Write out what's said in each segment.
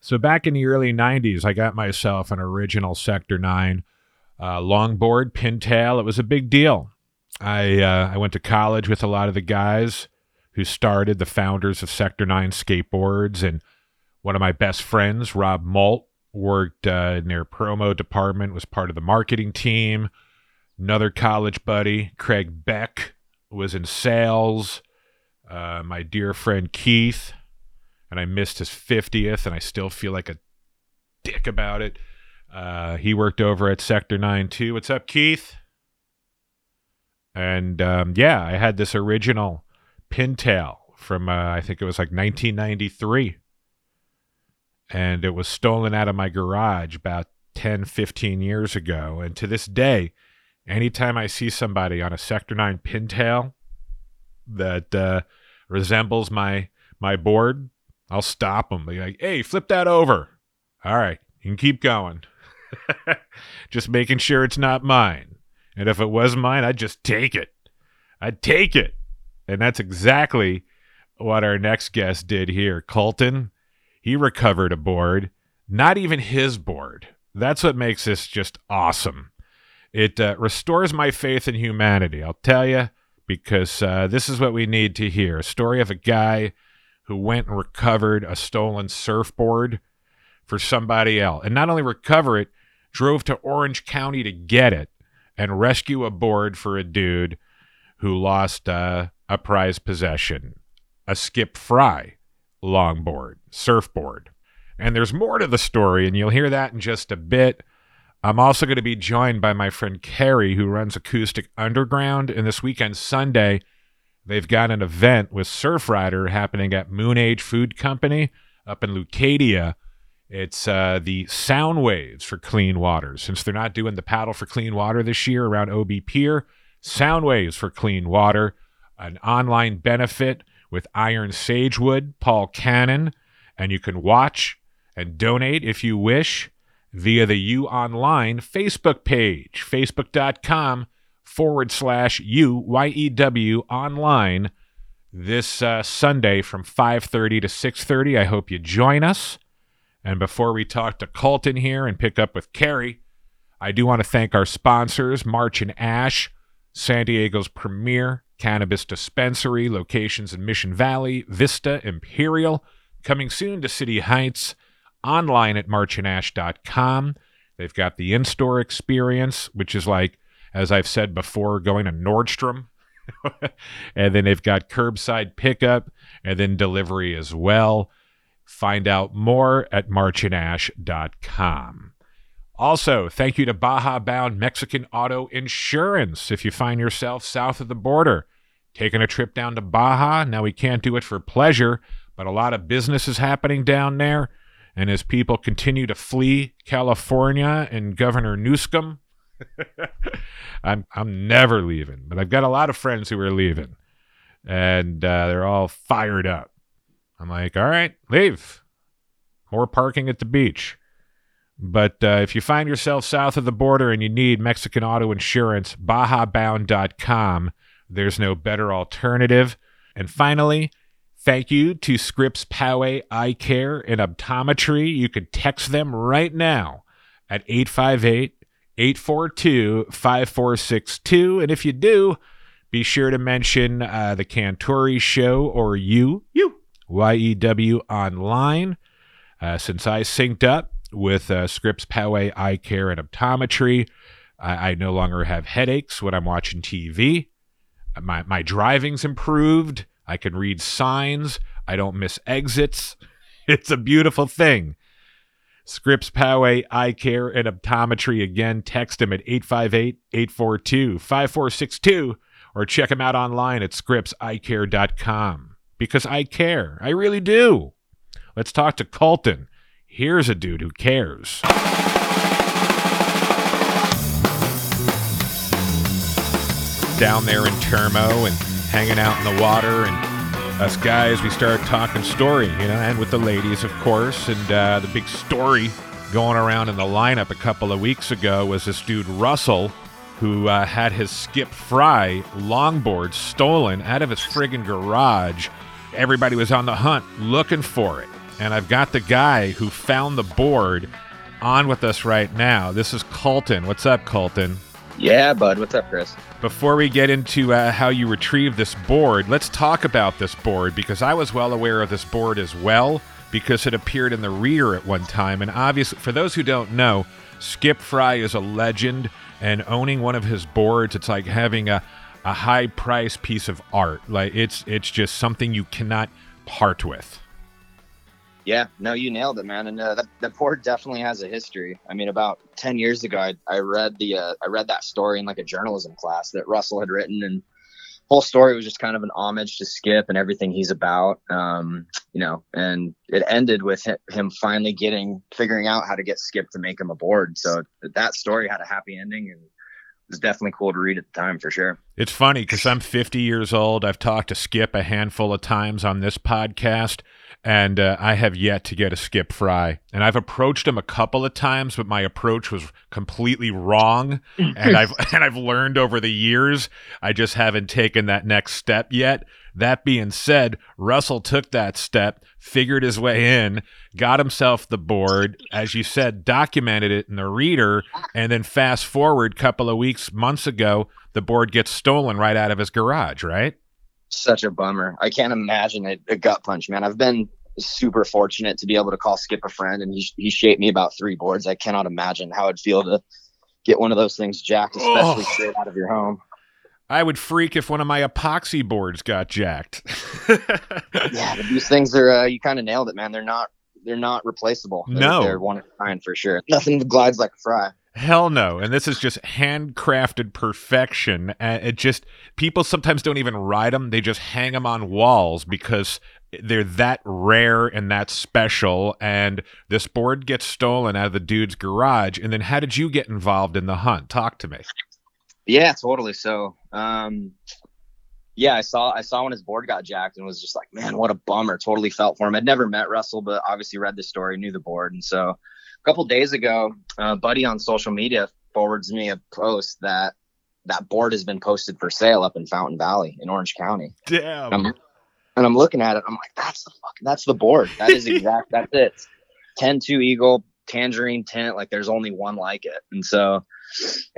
So back in the early 90s, I got myself an original Sector 9 uh, longboard, pintail. It was a big deal. I, uh, I went to college with a lot of the guys who started the founders of Sector 9 skateboards. And one of my best friends, Rob Malt, worked uh, in their promo department, was part of the marketing team. Another college buddy, Craig Beck, was in sales. Uh, my dear friend Keith, and I missed his 50th, and I still feel like a dick about it. Uh, he worked over at Sector 9 too. What's up, Keith? And um, yeah, I had this original pintail from, uh, I think it was like 1993. And it was stolen out of my garage about 10, 15 years ago. And to this day, anytime I see somebody on a Sector 9 pintail that uh, resembles my my board, I'll stop them. Be like, hey, flip that over. All right, you can keep going. just making sure it's not mine. And if it was mine, I'd just take it. I'd take it. And that's exactly what our next guest did here. Colton, he recovered a board, not even his board. That's what makes this just awesome. It uh, restores my faith in humanity, I'll tell you, because uh, this is what we need to hear a story of a guy who went and recovered a stolen surfboard for somebody else. And not only recover it, drove to Orange County to get it and rescue a board for a dude who lost uh, a prized possession a Skip Frye longboard, surfboard. And there's more to the story, and you'll hear that in just a bit. I'm also going to be joined by my friend Kerri, who runs Acoustic Underground. And this weekend, Sunday, they've got an event with Surfrider happening at Moon Age Food Company up in Leucadia. It's uh, the sound waves for clean water. Since they're not doing the paddle for clean water this year around OB Pier, sound waves for clean water, an online benefit with Iron Sage Wood, Paul Cannon, and you can watch and donate if you wish via the U Online Facebook page, facebook.com forward slash U Y E W online this uh, Sunday from 5:30 to 6:30. I hope you join us. And before we talk to Colton here and pick up with Kerri, I do want to thank our sponsors, March and Ash, San Diego's premier cannabis dispensary, locations in Mission Valley, Vista, Imperial, coming soon to City Heights, online at marchandash.com. They've got the in store experience, which is like, as I've said before, going to Nordstrom. and then they've got curbside pickup and then delivery as well. Find out more at marchandash.com. Also, thank you to Baja Bound Mexican Auto Insurance. If you find yourself south of the border, taking a trip down to Baja, now we can't do it for pleasure, but a lot of business is happening down there. And as people continue to flee California and Governor Newsom, I'm I'm never leaving. But I've got a lot of friends who are leaving, and uh, they're all fired up. I'm like, all right, leave. More parking at the beach. But uh, if you find yourself south of the border and you need Mexican auto insurance, BajaBound.com. There's no better alternative. And finally, thank you to Scripps Poway Eye Care and Optometry. You can text them right now at 858 842 5462. And if you do, be sure to mention uh, the Cantore Show or you, you YEW Online. Uh, since I synced up with uh, Scripps Poway Eye Care and Optometry, I, I no longer have headaches when I'm watching TV. My, my driving's improved. I can read signs. I don't miss exits. It's a beautiful thing. Scripps Poway Eye Care and Optometry. Again, text them at 858 842 5462 or check them out online at scrippseyecare.com because I care. I really do. Let's talk to Colton. Here's a dude who cares. Down there in Termo and hanging out in the water, and us guys, we start talking story, you know, and with the ladies, of course. And uh, the big story going around in the lineup a couple of weeks ago was this dude, Russell, who uh, had his Skip Frye longboard stolen out of his friggin' garage Everybody was on the hunt looking for it. and I've got the guy who found the board on with us right now. This is Colton. What's up, Colton? Yeah, bud. What's up, Chris? Before we get into uh, how you retrieve this board, let's talk about this board because I was well aware of this board as well because it appeared in the reader at one time. And obviously, for those who don't know, Skip Frye is a legend, and owning one of his boards, it's like having a, a high price piece of art. Like it's it's just something you cannot part with. Yeah, no, you nailed it, man. And uh, that, that board definitely has a history. I mean, about ten years ago, I, I read the uh, I read that story in like a journalism class that Russell had written, and whole story was just kind of an homage to Skip and everything he's about. Um, you know, and it ended with him finally getting figuring out how to get Skip to make him a board. So that story had a happy ending, and it was definitely cool to read at the time for sure. It's funny because I'm 50 years old. I've talked to Skip a handful of times on this podcast, and uh, I have yet to get a Skip Frye. And I've approached him a couple of times, but my approach was completely wrong. and I've and I've learned over the years. I just haven't taken that next step yet. That being said, Russell took that step, figured his way in, got himself the board, as you said, documented it in the reader, and then fast forward a couple of weeks, months ago, the board gets stolen right out of his garage, right? Such a bummer. I can't imagine a, a gut punch, man. I've been super fortunate to be able to call Skip a friend, and he, he shaped me about three boards. I cannot imagine how it'd feel to get one of those things jacked, especially oh. straight out of your home. I would freak if one of my epoxy boards got jacked. yeah, these things are uh, you kind of nailed it, man. They're not they're not replaceable. They're, no, they're one of a kind for sure. Nothing glides like a Frye. Hell no. And this is just handcrafted perfection. It just people sometimes don't even ride them; they just hang them on walls because they're that rare and that special. And this board gets stolen out of the dude's garage. And then, how did you get involved in the hunt? Talk to me. Yeah, totally. So, um, yeah, I saw I saw when his board got jacked and was just like, man, what a bummer. Totally felt for him. I'd never met Russell, but obviously read the story, knew the board, and so a couple days ago, a buddy on social media forwards me a post that that board has been posted for sale up in Fountain Valley in Orange County. Damn. And I'm, and I'm looking at it. I'm like, that's the fuck. That's the board. That is exact. that's it. 10-2 Eagle tangerine tint. Like there's only one like it, and so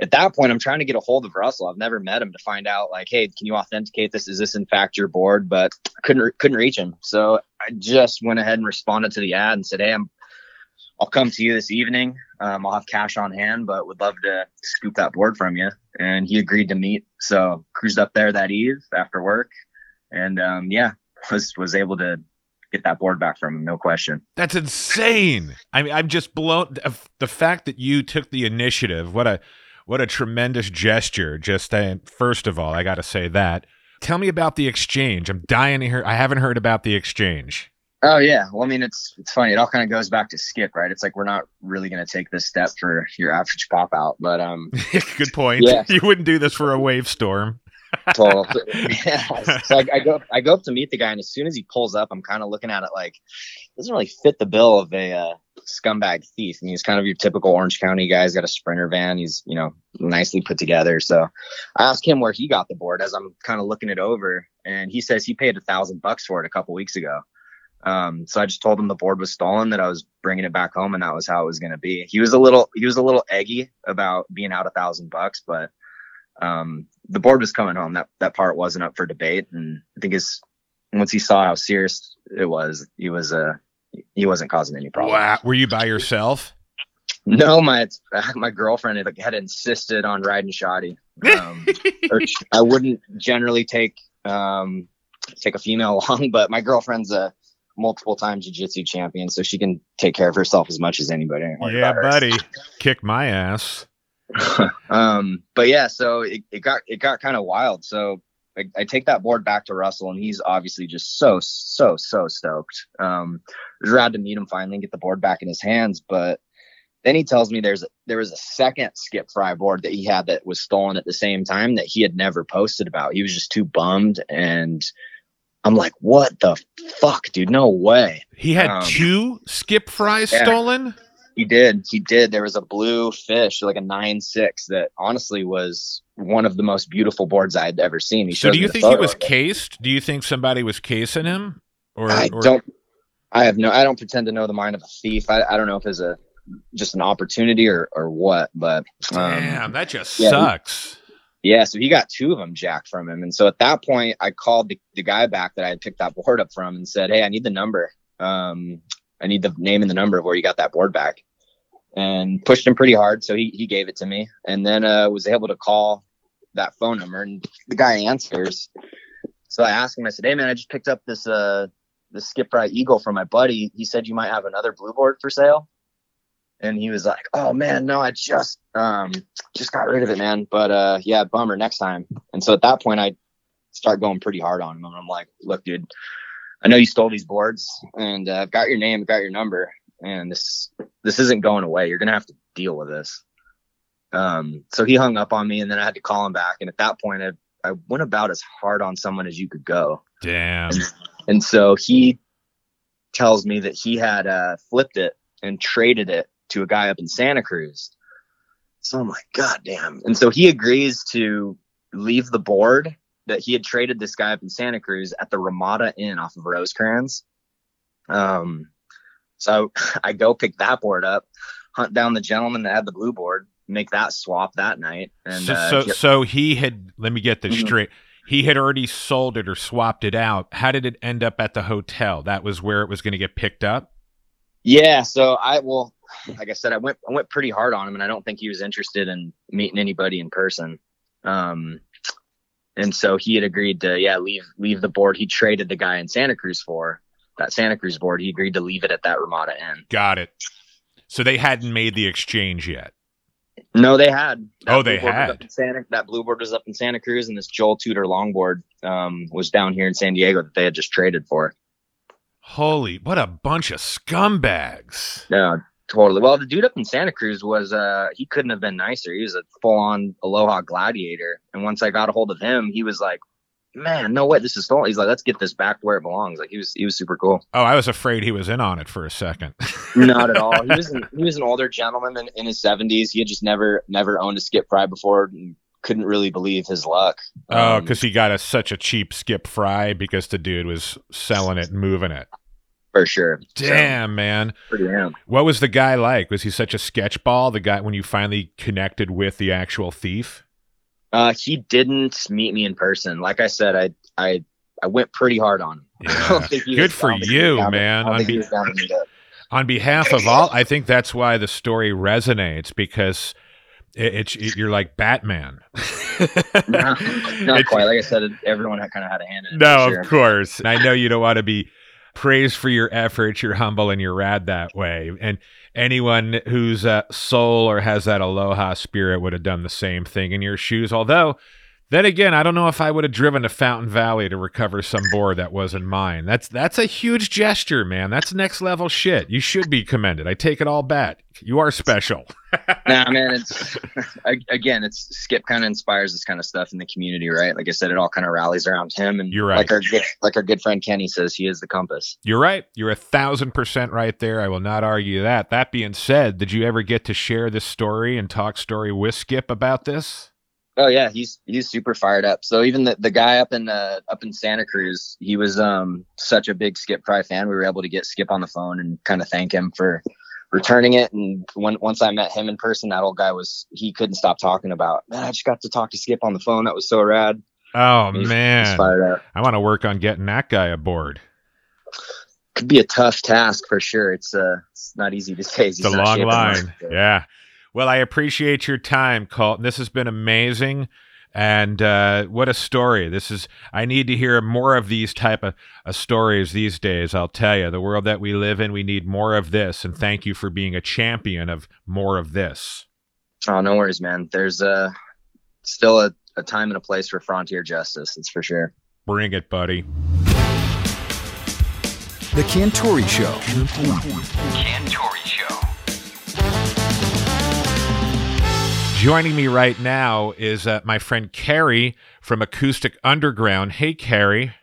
at that point, I'm trying to get a hold of Russell. I've never met him to find out, like, hey, can you authenticate this? Is this in fact your board? But couldn't couldn't reach him. So I just went ahead and responded to the ad and said, hey, I'm I'll come to you this evening. Um, I'll have cash on hand, but would love to scoop that board from you. And he agreed to meet. So cruised up there that eve after work, and um, yeah, was was able to get that board back from him, no question. That's insane. I mean, I'm just blown. The fact that you took the initiative, what a what a tremendous gesture. Just uh, first of all, I got to say that. Tell me about the exchange. I'm dying to hear. I haven't heard about the exchange. Oh yeah, well I mean it's it's funny. It all kind of goes back to Skip, right? It's like we're not really going to take this step for your average pop out, but um. Good point. Yeah. You wouldn't do this for a Wavestorm. Total. yeah. So I, I, go I go up to meet the guy, and as soon as he pulls up, I'm kind of looking at it like doesn't really fit the bill of a uh, scumbag thief. I mean, he's kind of your typical Orange County guy. He's got a Sprinter van. He's you know nicely put together. So I asked him where he got the board as I'm kind of looking it over, and he says he paid a thousand bucks for it a couple weeks ago. Um, so I just told him the board was stolen, that I was bringing it back home, and that was how it was going to be. He was a little, he was a little eggy about being out a thousand bucks, but um, the board was coming home. That that part wasn't up for debate, and I think his once he saw how serious it was, he was uh he wasn't causing any problems. Wow, were you by yourself? No, my my girlfriend had, had insisted on riding shoddy. Um, I wouldn't generally take um take a female along, but my girlfriend's a multiple time jiu-jitsu champion, so she can take care of herself as much as anybody. Yeah, buddy, kick my ass. um, but yeah, so it, it got it got kind of wild. So I, I, take that board back to Russell, and he's obviously just so so so stoked. Um, it was rad to meet him finally and get the board back in his hands. But then he tells me there's there was a second Skip Frye board that he had that was stolen at the same time that he had never posted about. He was just too bummed, and I'm like, what the fuck, dude? No way. He had um, two Skip Fryes yeah. stolen. He did. He did. There was a blue fish, like a nine six, that honestly was one of the most beautiful boards I had ever seen. He so, do you think he was cased? Do you think somebody was casing him? Or I or... don't. I have no. I don't pretend to know the mind of a thief. I, I don't know if it's a just an opportunity or or what, but um, damn, that just yeah, sucks. He, yeah, so he got two of them jacked from him, and so at that point, I called the, the guy back that I had picked that board up from and said, "Hey, I need the number. Um, I need the name and the number of where you got that board back." And pushed him pretty hard, so he he gave it to me, and then uh, was able to call that phone number, and the guy answers. So I asked him, I said, "Hey man, I just picked up this uh the Skip Frye Eagle from my buddy. He said you might have another blue board for sale." And he was like, "Oh man, no, I just um just got rid of it, man. But uh yeah, bummer. Next time." And so at that point, I start going pretty hard on him, and I'm like, "Look, dude, I know you stole these boards, and uh, I've got your name, I've got your number, and this this isn't going away. You're gonna have to deal with this." Um, so he hung up on me, and then I had to call him back. And at that point, I, I went about as hard on someone as you could go. Damn. And, and so he tells me that he had uh, flipped it and traded it to a guy up in Santa Cruz. So I'm like, God damn. And so he agrees to leave the board that he had traded this guy up in Santa Cruz at the Ramada Inn off of Rosecrans. Um, so I go pick that board up, hunt down the gentleman that had the blue board, make that swap that night. And so, uh, so, so, he had. Let me get this mm-hmm. straight. He had already sold it or swapped it out. How did it end up at the hotel? That was where it was going to get picked up. Yeah. So I well, like I said, I went I went pretty hard on him, and I don't think he was interested in meeting anybody in person. Um, and so he had agreed to yeah leave leave the board he traded the guy in Santa Cruz for that Santa Cruz board. He agreed to leave it at that Ramada Inn. Got it. So they hadn't made the exchange yet. No, they had. That oh, they had. Santa, that blue board was up in Santa Cruz, and this Joel Tudor longboard um, was down here in San Diego that they had just traded for. Holy, what a bunch of scumbags! Yeah, totally. Well, the dude up in Santa Cruz was uh, he couldn't have been nicer. He was a full on Aloha gladiator, and once I got a hold of him, he was like, man, no way, this is stolen. He's like, let's get this back to where it belongs. Like he was, he was super cool. Oh, I was afraid he was in on it for a second. Not at all. He was, an, he was an older gentleman in, in his seventies. He had just never, never owned a Skip Frye before. And couldn't really believe his luck. Oh, because um, he got a, such a cheap Skip Frye because the dude was selling it and moving it. For sure. Damn, so, man. Pretty damn. What was the guy like? Was he such a sketchball? The guy when you finally connected with the actual thief? Uh, he didn't meet me in person. Like I said, I I I went pretty hard on him. Yeah. Good for you, man. On, be- on, behalf of all, I think that's why the story resonates because it, it's it, you're like Batman. no, not quite. Like I said, everyone kind of had a hand in it. No, sure. of course. I know you don't want to be praised for your efforts. You're humble and you're rad that way. And anyone whose uh, soul or has that aloha spirit would have done the same thing in your shoes. Although, then again, I don't know if I would have driven to Fountain Valley to recover some board that wasn't mine. That's that's a huge gesture, man. That's next level shit. You should be commended. I take it all back. You are special. nah, man. It's again, it's Skip kind of inspires this kind of stuff in the community, right? Like I said, it all kind of rallies around him. And you're right. Like our good, like our good friend Kenny says, he is the compass. You're right. You're a thousand percent right there. I will not argue that. That being said, did you ever get to share this story and talk story with Skip about this? Oh yeah, he's he's super fired up. So even the, the guy up in uh, up in Santa Cruz, he was um such a big Skip Frye fan. We were able to get Skip on the phone and kind of thank him for returning it. And when once I met him in person, that old guy was he couldn't stop talking about. Man, I just got to talk to Skip on the phone. That was so rad. Oh he's, man, he's fired up. I want to work on getting that guy aboard. Could be a tough task for sure. It's uh, it's not easy to say. It's a long line. yeah. Well, I appreciate your time, Colton. This has been amazing. And uh, what a story! This is. I need to hear more of these type of uh, stories these days. I'll tell you, the world that we live in, we need more of this. And thank you for being a champion of more of this. Oh, no worries, man. There's uh, still a, a time and a place for frontier justice. It's for sure. Bring it, buddy. The Cantore Show. Cantore Show. Joining me right now is uh, my friend Kerri from Acoustic Underground. Hey, Kerri.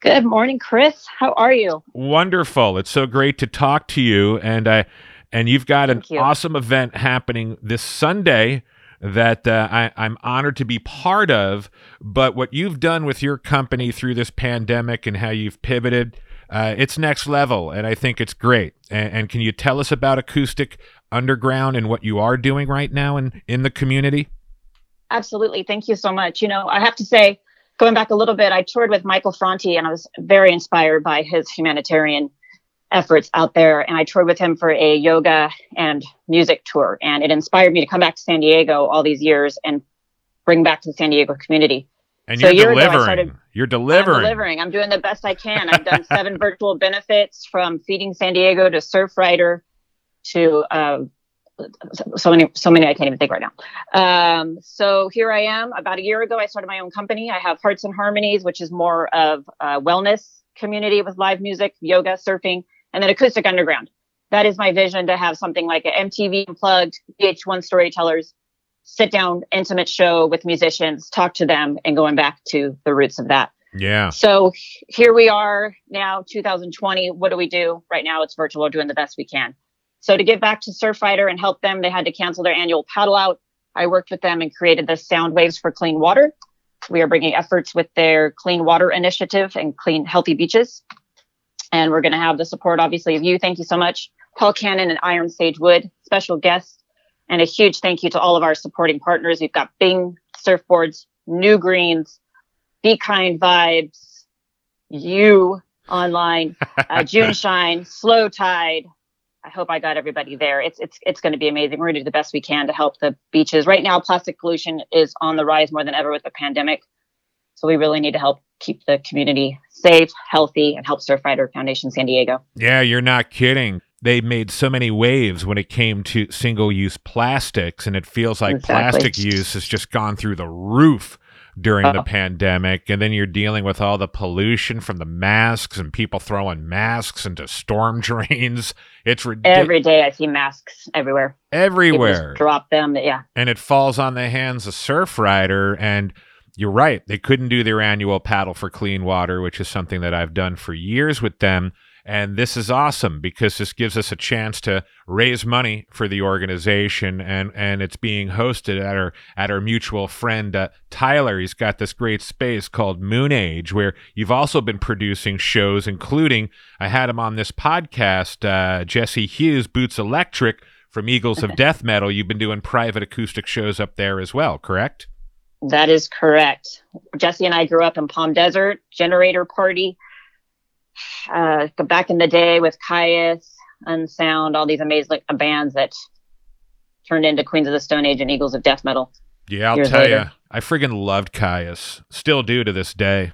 Good morning, Chris. How are you? Wonderful. It's so great to talk to you, and uh, and you've got Thank an you. awesome event happening this Sunday that uh, I, I'm honored to be part of. But what you've done with your company through this pandemic and how you've pivoted uh, it's next level, and I think it's great. And, and can you tell us about Acoustic Underground and what you are doing right now in, in the community? Absolutely. Thank you so much. You know, I have to say, going back a little bit, I toured with Michael Franti and I was very inspired by his humanitarian efforts out there. And I toured with him for a yoga and music tour. And it inspired me to come back to San Diego all these years and bring back to the San Diego community. And so you're delivering. Started, you're delivering. I'm delivering. I'm doing the best I can. I've done seven virtual benefits from Feeding San Diego to Surfrider to uh, so many, so many I can't even think right now. Um, so here I am. About a year ago, I started my own company. I have Hearts and Harmonies, which is more of a wellness community with live music, yoga, surfing, and then Acoustic Underground. That is my vision to have something like an MTV Unplugged, VH1 Storytellers, sit down, intimate show with musicians, talk to them, and going back to the roots of that. Yeah. So here we are now, 2020. What do we do? Right now, it's virtual. We're doing the best we can. So to give back to Surfrider and help them, they had to cancel their annual paddle out. I worked with them and created the Sound Waves for Clean Water. We are bringing efforts with their clean water initiative and clean healthy beaches. And we're going to have the support, obviously, of you. Thank you so much, Paul Cannon and Iron Sage Wood, special guests. And a huge thank you to all of our supporting partners. We've got Bing Surfboards, New Greens, Be Kind Vibes, You Online, uh, June Shine, Slow Tide, I hope I got everybody there. It's it's it's going to be amazing. We're going to do the best we can to help the beaches. Right now, plastic pollution is on the rise more than ever with the pandemic. So we really need to help keep the community safe, healthy, and help Surfrider Foundation San Diego. Yeah, you're not kidding. They made so many waves when it came to single use plastics, and it feels like exactly. plastic use has just gone through the roof during the oh. pandemic and then you're dealing with all the pollution from the masks and people throwing masks into storm drains. It's ridiculous every day i see masks everywhere. Everywhere. drop them yeah. And it falls on the hands of Surfrider and you're right they couldn't do their annual paddle for clean water which is something that i've done for years with them and this is awesome because this gives us a chance to raise money for the organization, and and it's being hosted at our at our mutual friend uh, Tyler. He's got this great space called Moon Age, where you've also been producing shows, including I had him on this podcast, uh, Jesse Hughes, Boots Electric from Eagles of Death Metal. You've been doing private acoustic shows up there as well, correct? That is correct. Jesse and I grew up in Palm Desert, Generator Party uh, back in the day with Kyuss, Unsound, all these amazing bands that turned into Queens of the Stone Age and Eagles of Death Metal. Yeah, I'll tell you, I friggin' loved Kyuss. Still do to this day.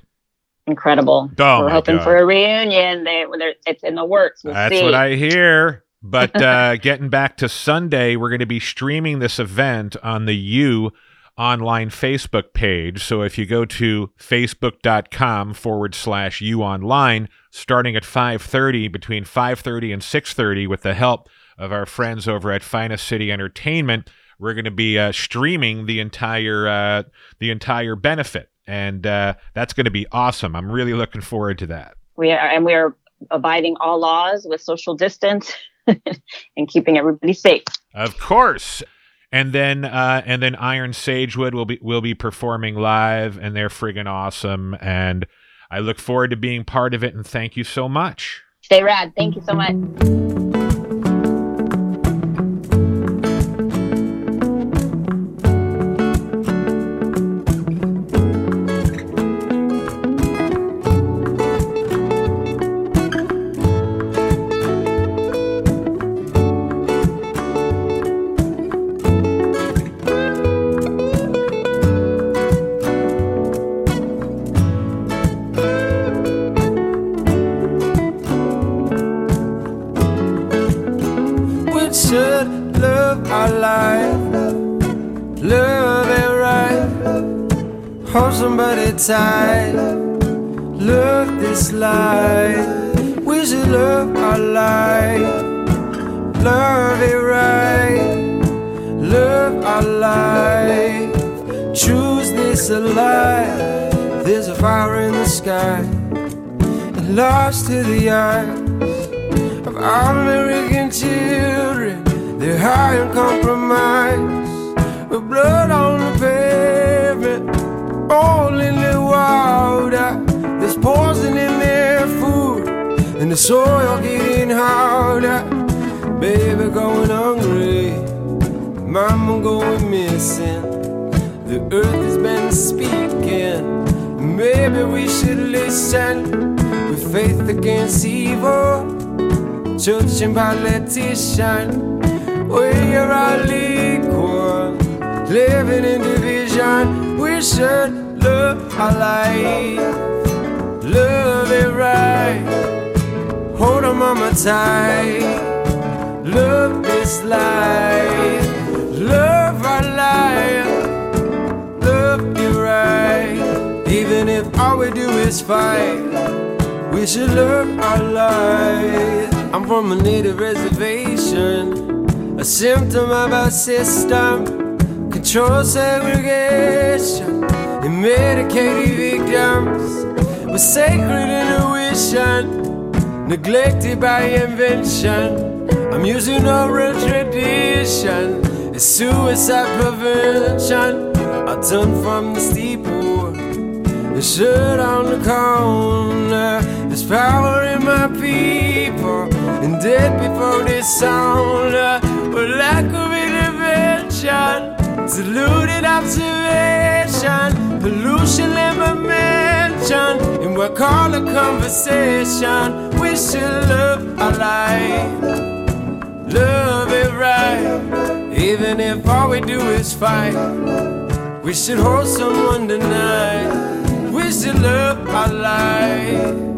Incredible. Oh, We're hoping God. for a reunion. They, it's in the works. We'll That's see. what I hear. But uh, getting back to Sunday, we're going to be streaming this event on the U online Facebook page. So if you go to facebook.com forward slash you online, starting at 5.30, between 5.30 and 6.30, with the help of our friends over at Finest City Entertainment, we're going to be uh, streaming the entire uh, the entire benefit, and uh, that's going to be awesome. I'm really looking forward to that. We are, and we are abiding all laws with social distance and keeping everybody safe. Of course and then uh, and then Iron Sage Wood will be will be performing live, and they're friggin' awesome. And I look forward to being part of it. And thank you so much. Stay rad. Thank you so much. This alive. There's a fire in the sky. And lost to the eyes of American children. They're high on compromise. With blood on the pavement all in the water. There's poison in their food. And the soil getting harder. Baby going hungry, mama going missing. The earth has been speaking. Maybe we should listen with faith against evil. And politician, we are all equal. Living in division, we should love our life. Love it right. Hold on, mama tight. Love this life. Right. Even if all we do is fight, we should love our life. I'm from a native reservation, a symptom of our system. Control segregation and medicated victims. We're sacred intuition, neglected by invention. I'm using oral tradition. It's suicide prevention. I turn from the steeple and shut on the corner. There's power in my people and dead before this sound. But lack of intervention, diluted observation, pollution never mentioned. In what call a conversation, we should love our life, love it right. Even if all we do is fight, we should hold someone tonight. We should love our life,